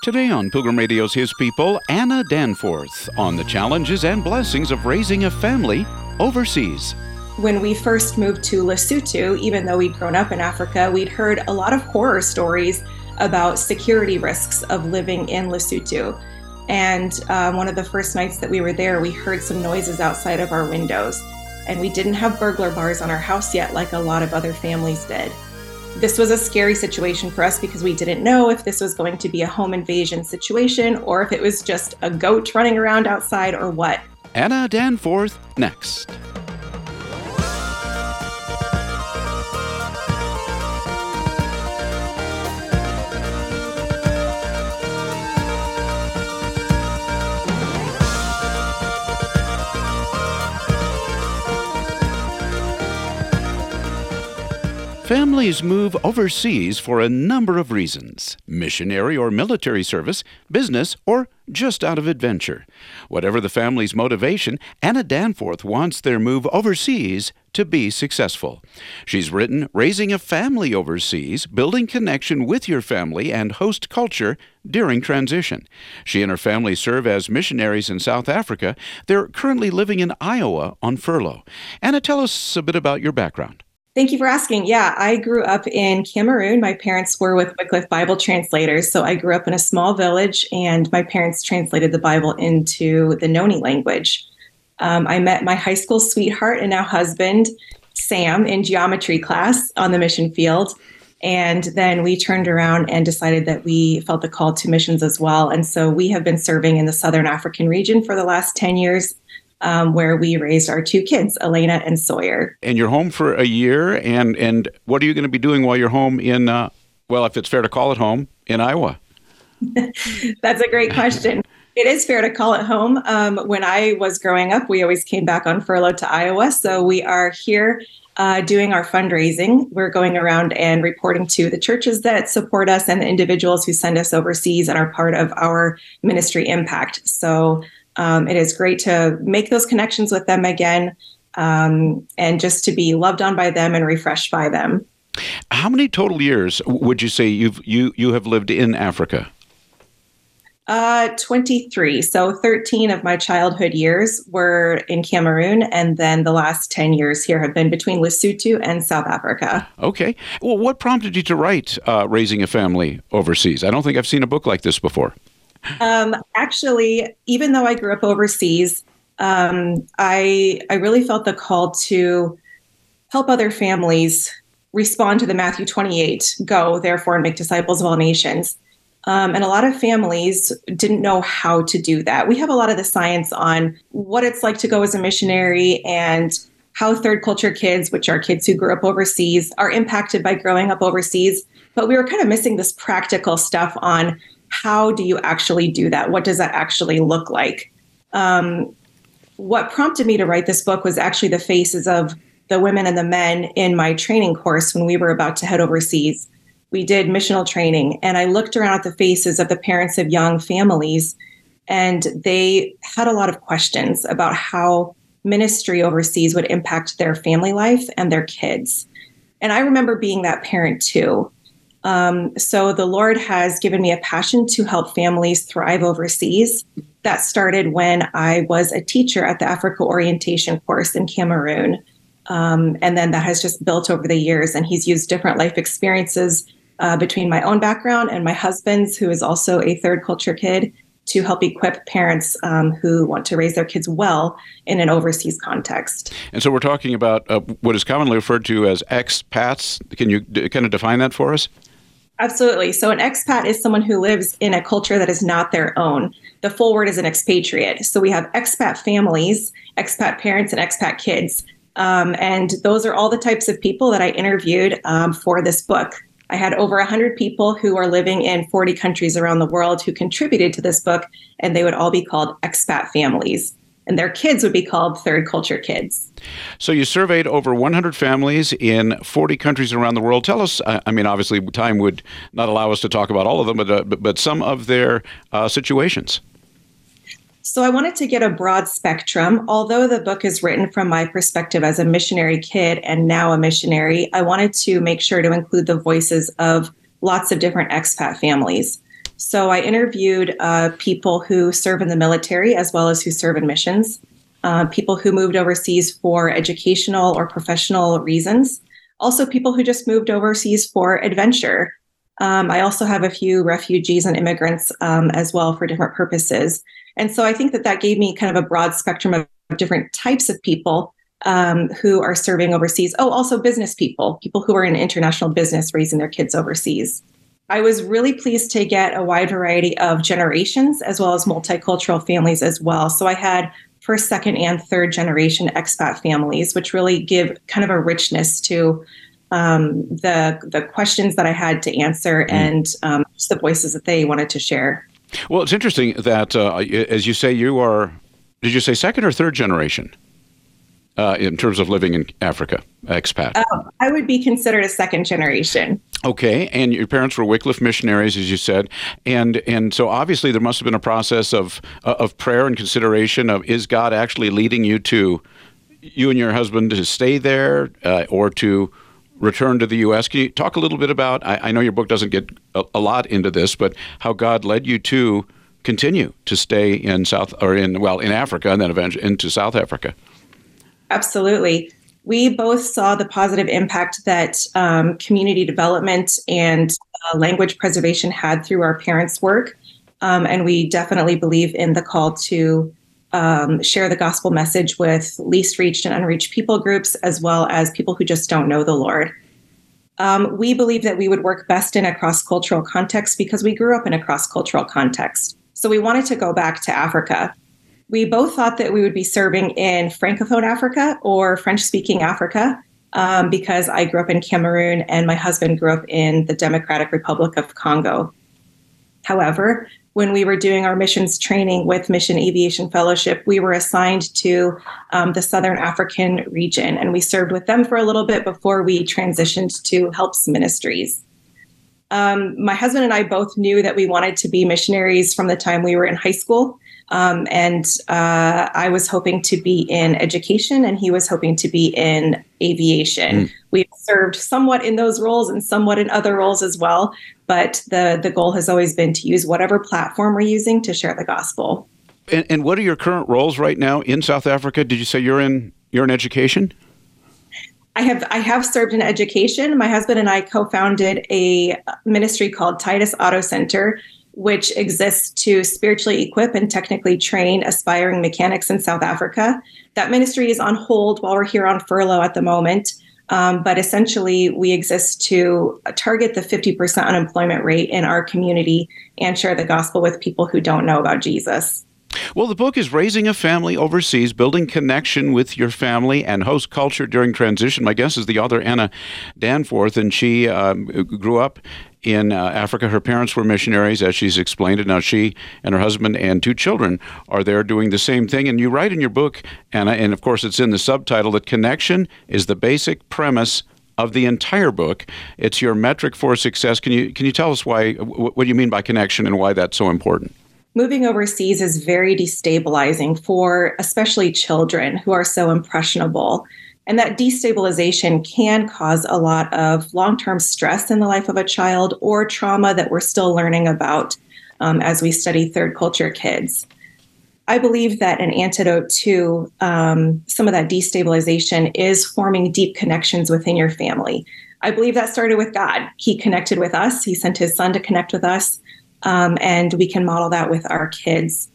Today on Pilgrim Radio's His People, Anna Danforth on the challenges and blessings of raising a family overseas. When we first moved to Lesotho, even though we'd grown up in Africa, we'd heard a lot of horror stories about security risks of living in Lesotho. And um, one of the first nights that we were there, we heard some noises outside of our windows. And we didn't have burglar bars on our house yet, like a lot of other families did this was a scary situation for us because we didn't know if this was going to be a home invasion situation or if it was just a goat running around outside or what. Anna Danforth next. Families move overseas for a number of reasons missionary or military service, business, or just out of adventure. Whatever the family's motivation, Anna Danforth wants their move overseas to be successful. She's written Raising a Family Overseas, Building Connection with Your Family and Host Culture During Transition. She and her family serve as missionaries in South Africa. They're currently living in Iowa on furlough. Anna, tell us a bit about your background. Thank you for asking. Yeah, I grew up in Cameroon. My parents were with Wycliffe Bible translators. So I grew up in a small village, and my parents translated the Bible into the Noni language. Um, I met my high school sweetheart and now husband, Sam, in geometry class on the mission field. And then we turned around and decided that we felt the call to missions as well. And so we have been serving in the Southern African region for the last 10 years um, where we raised our two kids, Elena and Sawyer. And you're home for a year, and and what are you going to be doing while you're home in? Uh, well, if it's fair to call it home in Iowa. That's a great question. It is fair to call it home. Um, when I was growing up, we always came back on furlough to Iowa. So we are here uh, doing our fundraising. We're going around and reporting to the churches that support us and the individuals who send us overseas and are part of our ministry impact. So um, it is great to make those connections with them again um, and just to be loved on by them and refreshed by them. How many total years would you say you've you you have lived in Africa? Uh, 23. So 13 of my childhood years were in Cameroon, and then the last 10 years here have been between Lesotho and South Africa. Okay. Well, what prompted you to write uh, Raising a Family Overseas? I don't think I've seen a book like this before. Um, actually, even though I grew up overseas, um, I I really felt the call to help other families respond to the Matthew 28, go therefore and make disciples of all nations. Um, and a lot of families didn't know how to do that. We have a lot of the science on what it's like to go as a missionary and how third culture kids, which are kids who grew up overseas, are impacted by growing up overseas. But we were kind of missing this practical stuff on how do you actually do that? What does that actually look like? Um, what prompted me to write this book was actually the faces of the women and the men in my training course when we were about to head overseas. We did missional training, and I looked around at the faces of the parents of young families, and they had a lot of questions about how ministry overseas would impact their family life and their kids. And I remember being that parent too. Um, so the Lord has given me a passion to help families thrive overseas. That started when I was a teacher at the Africa orientation course in Cameroon. Um, and then that has just built over the years. And he's used different life experiences uh, between my own background and my husband's, who is also a third culture kid, to help equip parents um, who want to raise their kids well in an overseas context. And so we're talking about uh, what is commonly referred to as expats. Can you d- kind of define that for us? Absolutely. So, an expat is someone who lives in a culture that is not their own. The full word is an expatriate. So, we have expat families, expat parents, and expat kids. Um, and those are all the types of people that I interviewed um, for this book. I had over 100 people who are living in 40 countries around the world who contributed to this book, and they would all be called expat families and their kids would be called third culture kids. So you surveyed over 100 families in 40 countries around the world. Tell us, I mean, obviously, time would not allow us to talk about all of them, but, uh, but, but, some of their uh, situations. So I wanted to get a broad spectrum. Although the book is written from my perspective as a missionary kid and now a missionary, I wanted to make sure to include the voices of lots of different expat families. So I interviewed uh, people who serve in the military as well as who serve in missions, uh, people who moved overseas for educational or professional reasons, also people who just moved overseas for adventure. Um, I also have a few refugees and immigrants um, as well for different purposes. And so I think that that gave me kind of a broad spectrum of different types of people um, who are serving overseas. Oh, also business people, people who are in international business raising their kids overseas. I was really pleased to get a wide variety of generations as well as multicultural families as well. So I had first, second, and third generation expat families, which really give kind of a richness to um, the the questions that I had to answer mm. and um, just the voices that they wanted to share. Well, it's interesting that, uh, as you say, you are. Did you say second or third generation? Uh, in terms of living in Africa, expat? Oh, I would be considered a second generation. Okay, and your parents were Wycliffe missionaries, as you said, and and so obviously there must have been a process of uh, of prayer and consideration of is God actually leading you to you and your husband to stay there uh, or to return to the U.S. Can you talk a little bit about? I, I know your book doesn't get a, a lot into this, but how God led you to continue to stay in South or in well in Africa and then eventually into South Africa. Absolutely. We both saw the positive impact that um, community development and uh, language preservation had through our parents' work. Um, and we definitely believe in the call to um, share the gospel message with least reached and unreached people groups, as well as people who just don't know the Lord. Um, we believe that we would work best in a cross cultural context because we grew up in a cross cultural context. So we wanted to go back to Africa we both thought that we would be serving in Francophone Africa or French speaking Africa um, because I grew up in Cameroon and my husband grew up in the Democratic Republic of Congo. However, when we were doing our missions training with Mission Aviation Fellowship, we were assigned to um, the Southern African region and we served with them for a little bit before we transitioned to Helps Ministries. Um, my husband and I both knew that we wanted to be missionaries from the time we were in high school. Um, and uh, I was hoping to be in education, and he was hoping to be in aviation. Mm. We've served somewhat in those roles and somewhat in other roles as well. But the the goal has always been to use whatever platform we're using to share the gospel. And, and what are your current roles right now in South Africa? Did you say you're in you're in education? I have I have served in education. My husband and I co-founded a ministry called Titus Auto Center, which exists to spiritually equip and technically train aspiring mechanics in South Africa. That ministry is on hold while we're here on furlough at the moment. Um, but essentially, we exist to target the 50% unemployment rate in our community and share the gospel with people who don't know about Jesus. Well, the book is Raising a Family Overseas, Building Connection with Your Family and Host Culture During Transition. My guest is the author Anna Danforth, and she um, grew up in uh, Africa. Her parents were missionaries, as she's explained, and now she and her husband and two children are there doing the same thing. And you write in your book, Anna, and of course it's in the subtitle, that connection is the basic premise of the entire book. It's your metric for success. Can you can you tell us why? What do you mean by connection, and why that's so important? Moving overseas is very destabilizing for especially children who are so impressionable and that destabilization can cause a lot of long term stress in the life of a child or trauma that we're still learning about um, as we study third culture kids. I believe that an antidote to um, some of that destabilization is forming deep connections within your family. I believe that started with God. He connected with us, He sent His Son to connect with us, um, and we can model that with our kids.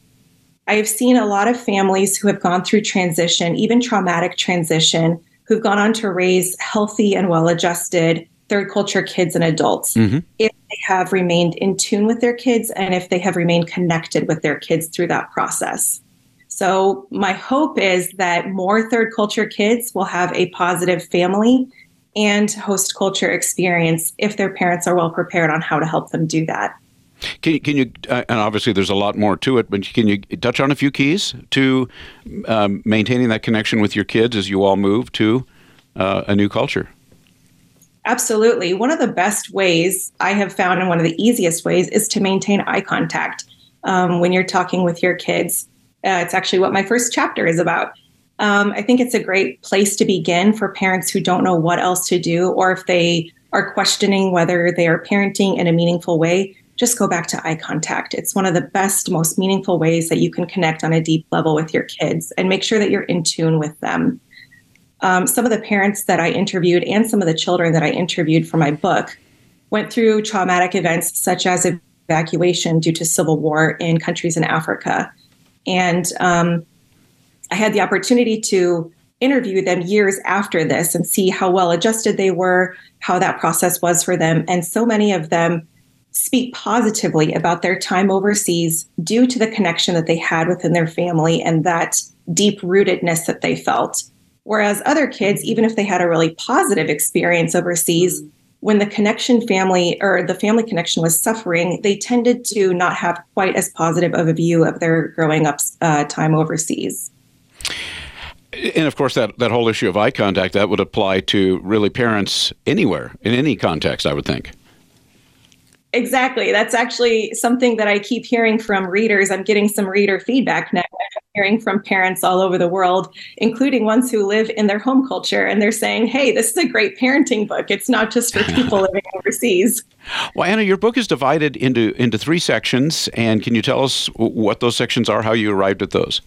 I have seen a lot of families who have gone through transition, even traumatic transition, who've gone on to raise healthy and well adjusted third culture kids and adults mm-hmm. if they have remained in tune with their kids and if they have remained connected with their kids through that process. So, my hope is that more third culture kids will have a positive family and host culture experience if their parents are well prepared on how to help them do that. Can you, can you uh, and obviously there's a lot more to it, but can you touch on a few keys to um, maintaining that connection with your kids as you all move to uh, a new culture? Absolutely. One of the best ways I have found, and one of the easiest ways, is to maintain eye contact um, when you're talking with your kids. Uh, it's actually what my first chapter is about. Um, I think it's a great place to begin for parents who don't know what else to do, or if they are questioning whether they are parenting in a meaningful way just go back to eye contact. It's one of the best, most meaningful ways that you can connect on a deep level with your kids and make sure that you're in tune with them. Um, some of the parents that I interviewed and some of the children that I interviewed for my book went through traumatic events such as evacuation due to civil war in countries in Africa. And um, I had the opportunity to interview them years after this and see how well adjusted they were, how that process was for them. And so many of them speak positively about their time overseas due to the connection that they had within their family and that deep rootedness that they felt. Whereas other kids, even if they had a really positive experience overseas, when the connection family or the family connection was suffering, they tended to not have quite as positive of a view of their growing up uh, time overseas. And of course, that, that whole issue of eye contact, that would apply to really parents anywhere, in any context, I would think. Exactly. That's actually something that I keep hearing from readers. I'm getting some reader feedback now. I'm hearing from parents all over the world, including ones who live in their home culture. And they're saying, hey, this is a great parenting book. It's not just for people living overseas. Well, Anna, your book is divided into, into three sections. And can you tell us what those sections are, how you arrived at those?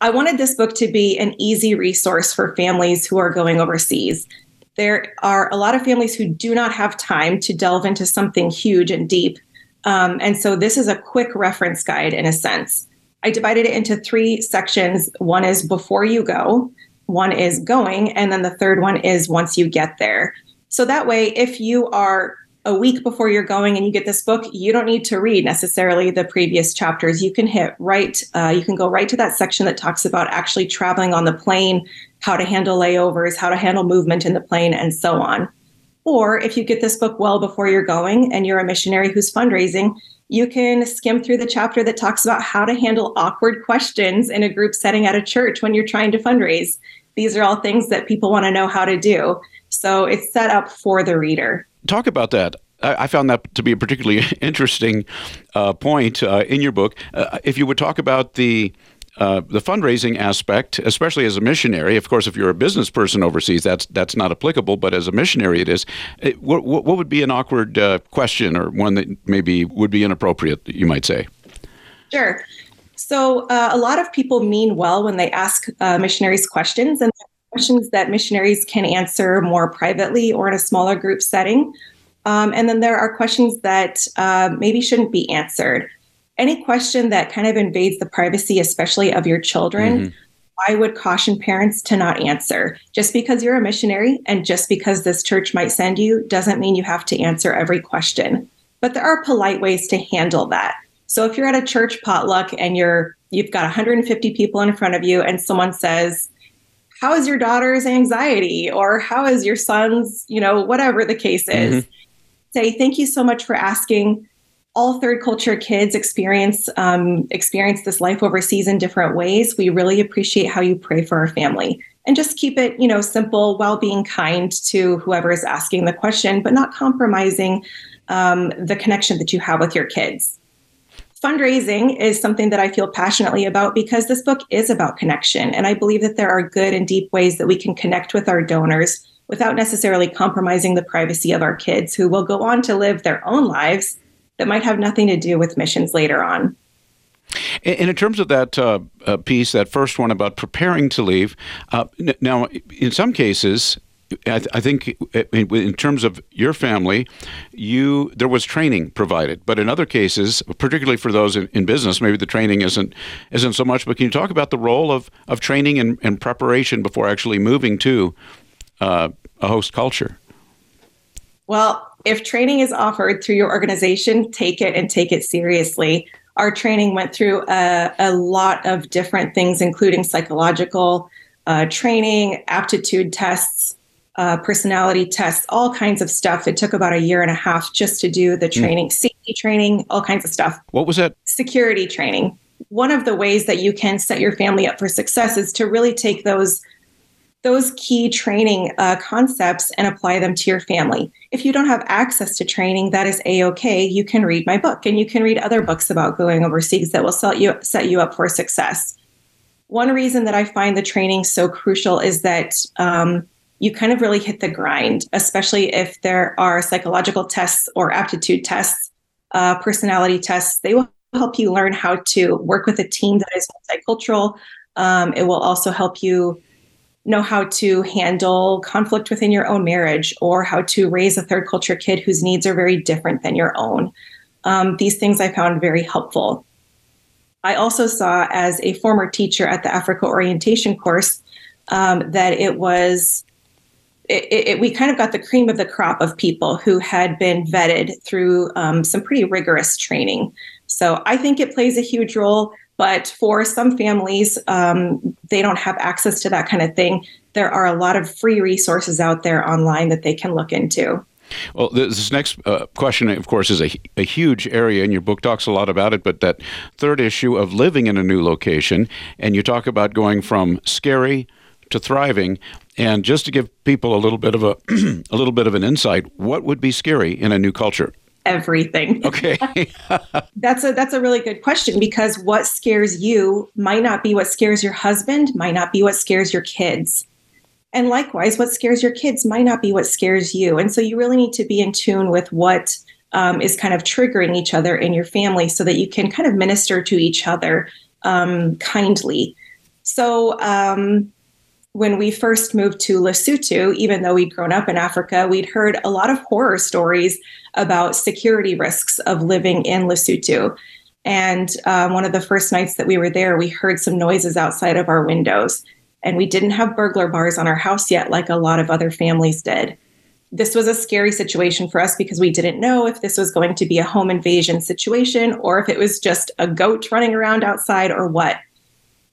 I wanted this book to be an easy resource for families who are going overseas there are a lot of families who do not have time to delve into something huge and deep. Um, and so this is a quick reference guide in a sense. I divided it into three sections. One is before you go, one is going, and then the third one is once you get there. So that way, if you are a week before you're going and you get this book, you don't need to read necessarily the previous chapters. You can hit right, uh, you can go right to that section that talks about actually traveling on the plane, how to handle layovers, how to handle movement in the plane, and so on. Or if you get this book well before you're going and you're a missionary who's fundraising, you can skim through the chapter that talks about how to handle awkward questions in a group setting at a church when you're trying to fundraise. These are all things that people want to know how to do. So it's set up for the reader talk about that. I, found that to be a particularly interesting uh, point uh, in your book. Uh, if you would talk about the uh, the fundraising aspect, especially as a missionary. Of course, if you're a business person overseas, that's that's not applicable. But as a missionary, it is. It, what, what would be an awkward uh, question, or one that maybe would be inappropriate? You might say. Sure. So uh, a lot of people mean well when they ask missionaries questions, and questions that missionaries can answer more privately or in a smaller group setting. Um, and then there are questions that uh, maybe shouldn't be answered. Any question that kind of invades the privacy, especially of your children, mm-hmm. I would caution parents to not answer. Just because you're a missionary and just because this church might send you doesn't mean you have to answer every question. But there are polite ways to handle that. So if you're at a church potluck and you're you've got 150 people in front of you and someone says, "How is your daughter's anxiety?" or "How is your son's, you know, whatever the case is." Mm-hmm say thank you so much for asking. All third culture kids experience um, experience this life overseas in different ways. We really appreciate how you pray for our family, and just keep it, you know, simple while being kind to whoever is asking the question, but not compromising um, the connection that you have with your kids. Fundraising is something that I feel passionately about because this book is about connection, and I believe that there are good and deep ways that we can connect with our donors without necessarily compromising the privacy of our kids who will go on to live their own lives that might have nothing to do with missions later on. And in terms of that uh, uh, piece, that first one about preparing to leave, uh, now, in some cases, I, th- I, think in terms of your family, you there was training provided, but in other cases, particularly for those in, in, business, maybe the training isn't isn't so much. But can you talk about the role of, of training and, and preparation before actually moving to uh, a host culture? Well, if training is offered through your organization, take it and take it seriously. Our training went through a, a lot of different things, including psychological uh, training, aptitude tests, uh, personality tests, all kinds of stuff. It took about a year and a half just to do the hmm. training, mm. safety training, all kinds of stuff. What was that? Security training. One of the ways that you can set your family up for success is to really take those those key training uh, concepts and apply them to your family. If you don't have access to training, that is a okay. You can read my book and you can read other books about going overseas that will set you set you up for success. One reason that I find the training so crucial is that um, you kind of really hit the grind, especially if there are psychological tests or aptitude tests uh, personality tests. They will help you learn how to work with a team that is multicultural. Um, it will also help you know how to handle conflict within your own marriage or how to raise a third culture kid whose needs are very different than your own. Um, these things I found very helpful. I also saw as a former teacher at the Africa orientation course um, that it was it, it, we kind of got the cream of the crop of people who had been vetted through um, some pretty rigorous training. So I think it plays a huge role. But for some families, um, they don't have access to that kind of thing. There are a lot of free resources out there online that they can look into. Well, this next uh, question, of course, is a, a huge area, and your book talks a lot about it. But that third issue of living in a new location, and you talk about going from scary to thriving. And just to give people a little bit of a a little bit of an insight, what would be scary in a new culture? everything. Okay. that's a that's a really good question because what scares you might not be what scares your husband, might not be what scares your kids. And likewise, what scares your kids might not be what scares you. And so you really need to be in tune with what um, is kind of triggering each other in your family so that you can kind of minister to each other um, kindly. So, um, when we first moved to Lesotho, even though we'd grown up in Africa, we'd heard a lot of horror stories about security risks of living in Lesotho. And um, one of the first nights that we were there, we heard some noises outside of our windows. And we didn't have burglar bars on our house yet, like a lot of other families did. This was a scary situation for us because we didn't know if this was going to be a home invasion situation or if it was just a goat running around outside or what.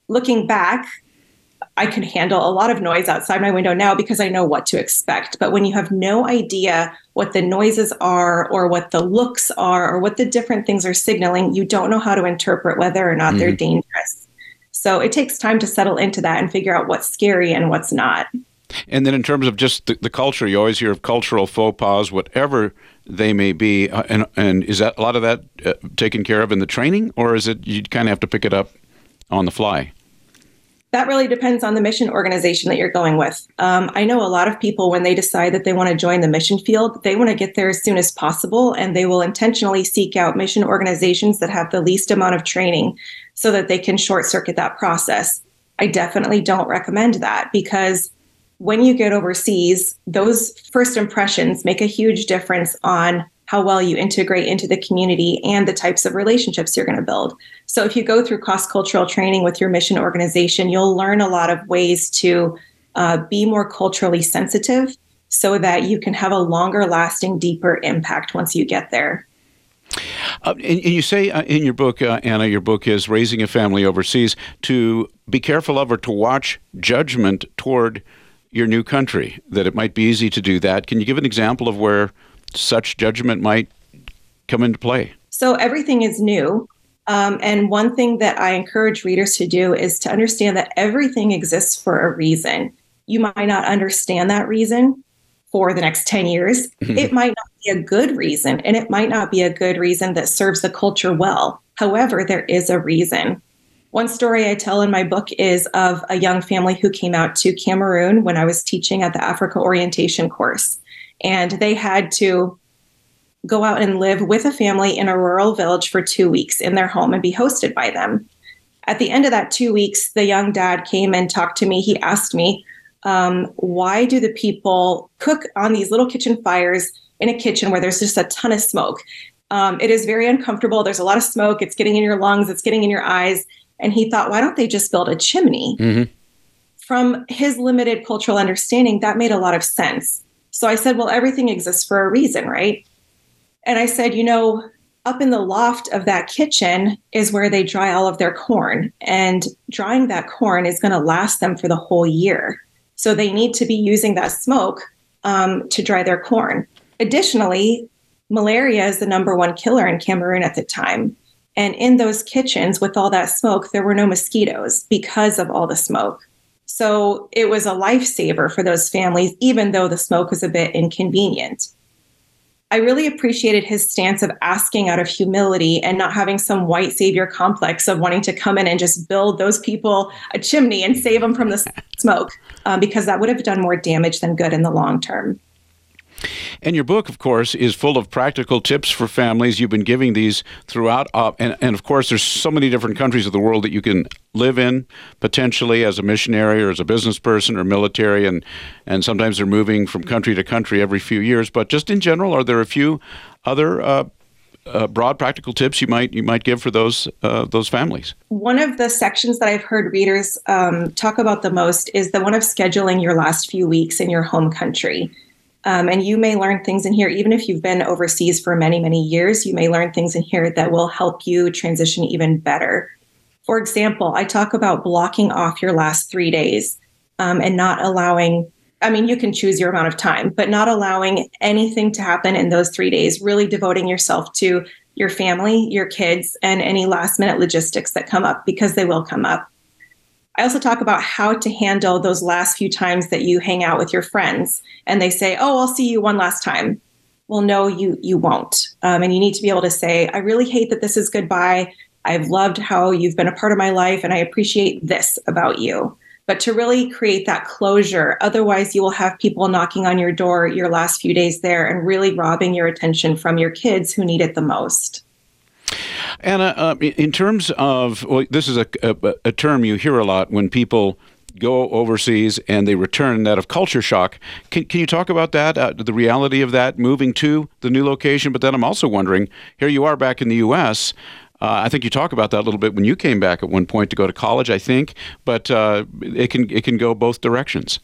Looking back, I can handle a lot of noise outside my window now because I know what to expect. But when you have no idea what the noises are or what the looks are or what the different things are signaling, you don't know how to interpret whether or not mm-hmm. they're dangerous. So it takes time to settle into that and figure out what's scary and what's not. And then, in terms of just the, the culture, you always hear of cultural faux pas, whatever they may be. Uh, and, and is that a lot of that uh, taken care of in the training, or is it you kind of have to pick it up on the fly? That really depends on the mission organization that you're going with. Um, I know a lot of people, when they decide that they want to join the mission field, they want to get there as soon as possible, and they will intentionally seek out mission organizations that have the least amount of training so that they can short circuit that process. I definitely don't recommend that because when you get overseas, those first impressions make a huge difference on how well you integrate into the community and the types of relationships you're going to build. So, if you go through cross cultural training with your mission organization, you'll learn a lot of ways to uh, be more culturally sensitive so that you can have a longer lasting, deeper impact once you get there. Uh, and, and, you say uh, in your book, uh, Anna, your book is Raising a Family Overseas, to be careful of or to watch judgment toward your new country, that it might be easy to do that. Can you give an example of where such judgment might come into play? So everything is new. Um, and one thing that I encourage readers to do is to understand that everything exists for a reason. You might not understand that reason for the next 10 years. Mm-hmm. It might not be a good reason, and it might not be a good reason that serves the culture well. However, there is a reason. One story I tell in my book is of a young family who came out to Cameroon when I was teaching at the Africa orientation course and they had to go out and live with a family in a rural village for two weeks in their home and be hosted by them. At the end of that two weeks, the young dad came and talked to me. He asked me, um, Why do the people cook on these little kitchen fires in a kitchen where there's just a ton of smoke? Um, it is very uncomfortable. There's a lot of smoke. It's getting in your lungs, it's getting in your eyes. And he thought, Why don't they just build a chimney? Mm-hmm. From his limited cultural understanding, that made a lot of sense. So I said, well, everything exists for a reason, right? And I said, you know, up in the loft of that kitchen is where they dry all of their corn. And drying that corn is going to last them for the whole year. So they need to be using that smoke um, to dry their corn. Additionally, malaria is the number one killer in Cameroon at the time. And in those kitchens with all that smoke, there were no mosquitoes because of all the smoke. So it was a lifesaver for those families, even though the smoke was a bit inconvenient. I really appreciated his stance of asking out of humility and not having some white savior complex of wanting to come in and just build those people a chimney and save them from the smoke, um, because that would have done more damage than good in the long term. And your book, of course, is full of practical tips for families. You've been giving these throughout, uh, and, and of course, there's so many different countries of the world that you can live in potentially as a missionary or as a business person or military, and and sometimes they're moving from country to country every few years. But just in general, are there a few other uh, uh, broad practical tips you might you might give for those uh, those families? One of the sections that I've heard readers um, talk about the most is the one of scheduling your last few weeks in your home country. Um, and you may learn things in here, even if you've been overseas for many, many years, you may learn things in here that will help you transition even better. For example, I talk about blocking off your last three days um, and not allowing, I mean, you can choose your amount of time, but not allowing anything to happen in those three days, really devoting yourself to your family, your kids, and any last minute logistics that come up because they will come up. I also talk about how to handle those last few times that you hang out with your friends and they say, "Oh, I'll see you one last time." Well, no, you you won't, um, and you need to be able to say, "I really hate that this is goodbye. I've loved how you've been a part of my life, and I appreciate this about you." But to really create that closure, otherwise you will have people knocking on your door your last few days there and really robbing your attention from your kids who need it the most. Anna, uh, in terms of, well, this is a, a, a, term you hear a lot when people go overseas and they return, that of culture shock. Can, can you talk about that, uh, the reality of that, moving to the new location? But then I'm also wondering here you are back in the U.S. Uh, I think you talk about that a little bit when you came back at one point to go to college, I think, but uh, it can it can go both directions.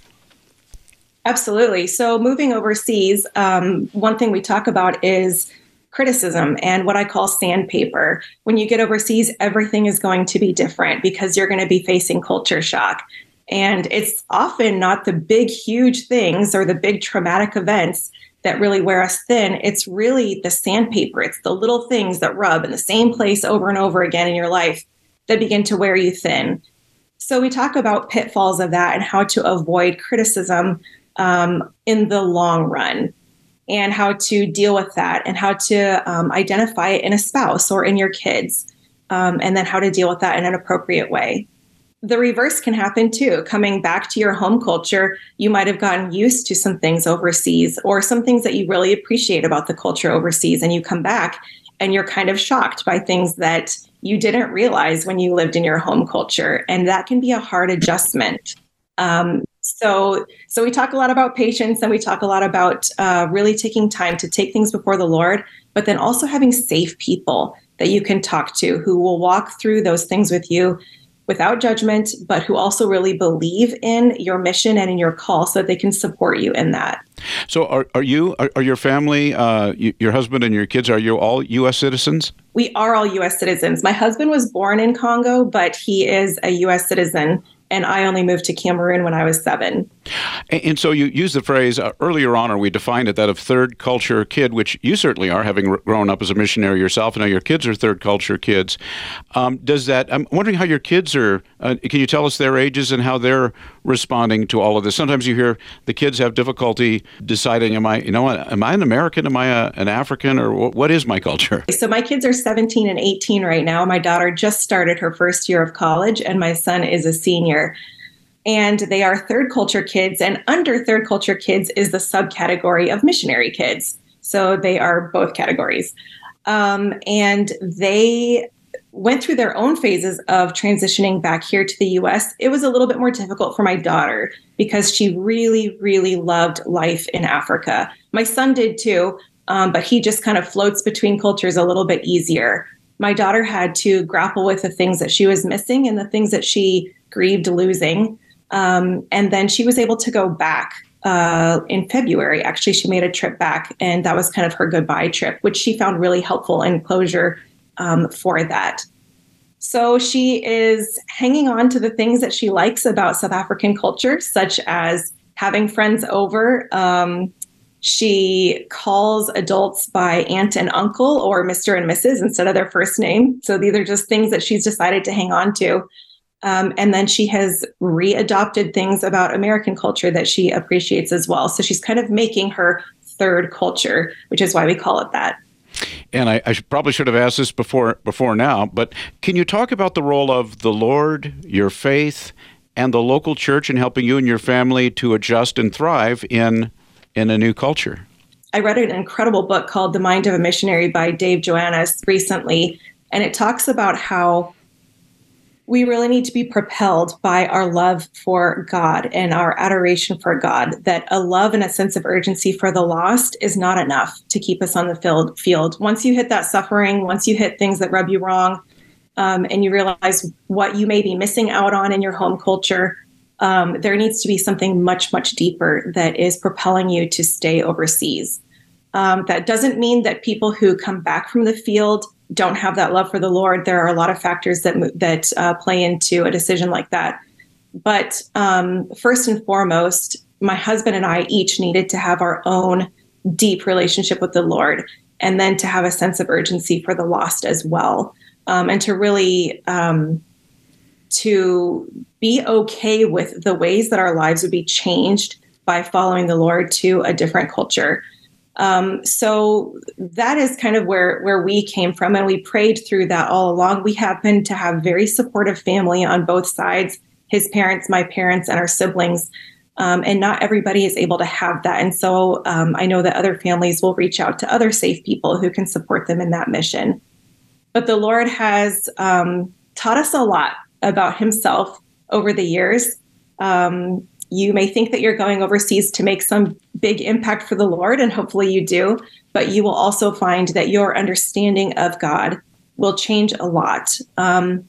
Absolutely. So moving overseas, um, one thing we talk about is criticism and what I call sandpaper. When you get overseas, everything is going to be different because you're going to be facing culture shock. And it's often not the big, huge things or the big traumatic events that really wear us thin. It's really the sandpaper, it's the little things that rub in the same place over and over again in your life that begin to wear you thin. So, we talk about pitfalls of that and how to avoid criticism um, in the long run and how to deal with that and how to um, identify it in a spouse or in your kids, um, and then how to deal with that in an appropriate way. The reverse can happen too. Coming back to your home culture, you might have gotten used to some things overseas or some things that you really appreciate about the culture overseas, and you come back and you're kind of shocked by things that you didn't realize when you lived in your home culture. And that can be a hard adjustment. Um, so so we talk a lot about patience and we talk a lot about uh, really taking time to take things before the lord but then also having safe people that you can talk to who will walk through those things with you without judgment but who also really believe in your mission and in your call so that they can support you in that. So are, are you are, are your family uh, your husband and your kids are you all u.s citizens? We are all u.s citizens. My husband was born in congo but he is a u.s citizen and I only moved to Cameroon when I was seven. And, and so you used the phrase uh, earlier on, or we defined it that of third culture kid, which you certainly are, having grown up as a missionary yourself, and now your kids are third culture kids. Um, does that? I'm wondering how your kids are. Uh, can you tell us their ages and how they're responding to all of this? Sometimes you hear the kids have difficulty deciding, am I, you know, am I an American? Am I a, an African, or what, what is my culture? So my kids are 17 and 18 right now. My daughter just started her first year of college, and my son is a senior and they are third culture kids. And under third culture kids is the subcategory of missionary kids. So they are both categories. Um, and they went through their own phases of transitioning back here to the US. It was a little bit more difficult for my daughter because she really, really loved life in Africa. My son did too, um, but he just kind of floats between cultures a little bit easier. My daughter had to grapple with the things that she was missing and the things that she grieved losing. Um, and then she was able to go back uh, in February. Actually, she made a trip back, and that was kind of her goodbye trip, which she found really helpful in closure um, for that. So she is hanging on to the things that she likes about South African culture, such as having friends over. Um, she calls adults by aunt and uncle or Mr. and Mrs. instead of their first name. So these are just things that she's decided to hang on to. Um, and then she has readopted things about American culture that she appreciates as well. So she's kind of making her third culture, which is why we call it that. And I, I probably should have asked this before before now, but can you talk about the role of the Lord, your faith, and the local church in helping you and your family to adjust and thrive in in a new culture? I read an incredible book called The Mind of a Missionary by Dave Joannes recently, and it talks about how we really need to be propelled by our love for God and our adoration for God. That a love and a sense of urgency for the lost is not enough to keep us on the field. Field. Once you hit that suffering, once you hit things that rub you wrong, um, and you realize what you may be missing out on in your home culture, um, there needs to be something much, much deeper that is propelling you to stay overseas. Um, that doesn't mean that people who come back from the field don't have that love for the Lord, there are a lot of factors that that uh, play into a decision like that. But um, first and foremost, my husband and I each needed to have our own deep relationship with the Lord, and then to have a sense of urgency for the lost as well, um, and to really um, to be okay with the ways that our lives would be changed by following the Lord to a different culture. Um, so that is kind of where where we came from, and we prayed through that all along. We happen to have very supportive family on both sides: his parents, my parents, and our siblings. Um, and not everybody is able to have that. And so um, I know that other families will reach out to other safe people who can support them in that mission. But the Lord has um, taught us a lot about Himself over the years. Um, you may think that you're going overseas to make some big impact for the Lord, and hopefully you do, but you will also find that your understanding of God will change a lot um,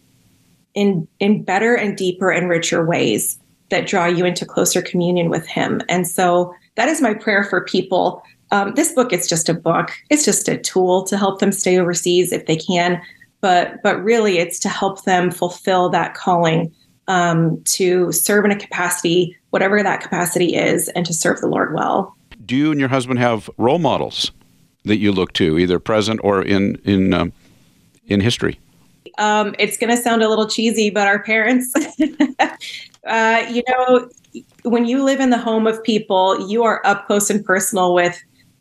in in better and deeper and richer ways that draw you into closer communion with Him. And so that is my prayer for people. Um, this book is just a book; it's just a tool to help them stay overseas if they can. But but really, it's to help them fulfill that calling um, to serve in a capacity, whatever that capacity is, and to serve the Lord well. Do you and your husband have role models that you look to, either present or in in um, in history? Um, it's going to sound a little cheesy, but our parents, uh, you know, when you live in the home of people, you are up close and personal with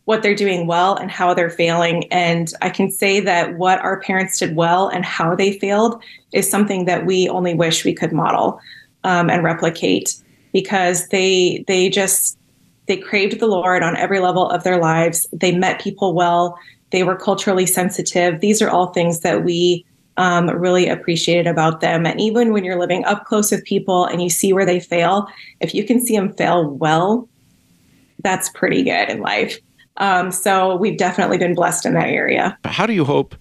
what they're doing well and how they're failing. And I can say that what our parents did well and how they failed is something that we only wish we could model um, and replicate because they they just they craved the Lord on every level of their lives. They met people well. They were culturally sensitive. These are all things that we um, really appreciated about them. And even when you're living up close with people and you see where they fail, if you can see them fail well, that's pretty good in life. Um, so we've definitely been blessed in that area. How do you hope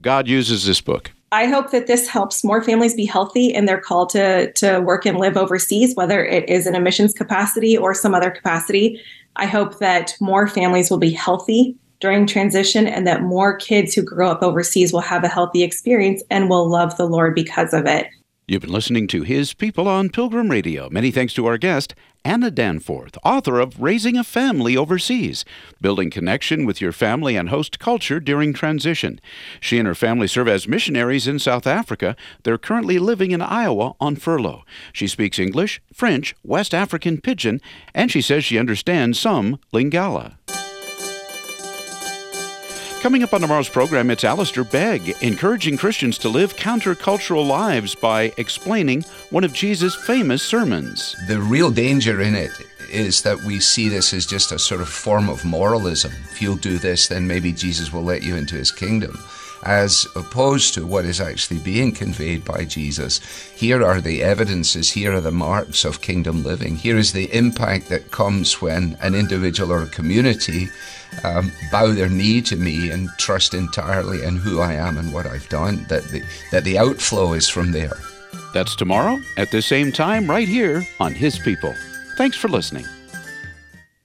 God uses this book? I hope that this helps more families be healthy in their call to to work and live overseas, whether it is in a missions capacity or some other capacity. I hope that more families will be healthy during transition and that more kids who grow up overseas will have a healthy experience and will love the Lord because of it. You've been listening to His People on Pilgrim Radio. Many thanks to our guest, Anna Danforth, author of Raising a Family Overseas Building Connection with Your Family and Host Culture During Transition. She and her family serve as missionaries in South Africa. They're currently living in Iowa on furlough. She speaks English, French, West African Pidgin, and she says she understands some Lingala. Coming up on tomorrow's program, it's Alistair Begg encouraging Christians to live countercultural lives by explaining one of Jesus' famous sermons. The real danger in it is that we see this as just a sort of form of moralism. If you'll do this, then maybe Jesus will let you into his kingdom. As opposed to what is actually being conveyed by Jesus. Here are the evidences, here are the marks of kingdom living. Here is the impact that comes when an individual or a community um, bow their knee to me and trust entirely in who I am and what I've done, that the, that the outflow is from there. That's tomorrow at the same time, right here on His People. Thanks for listening.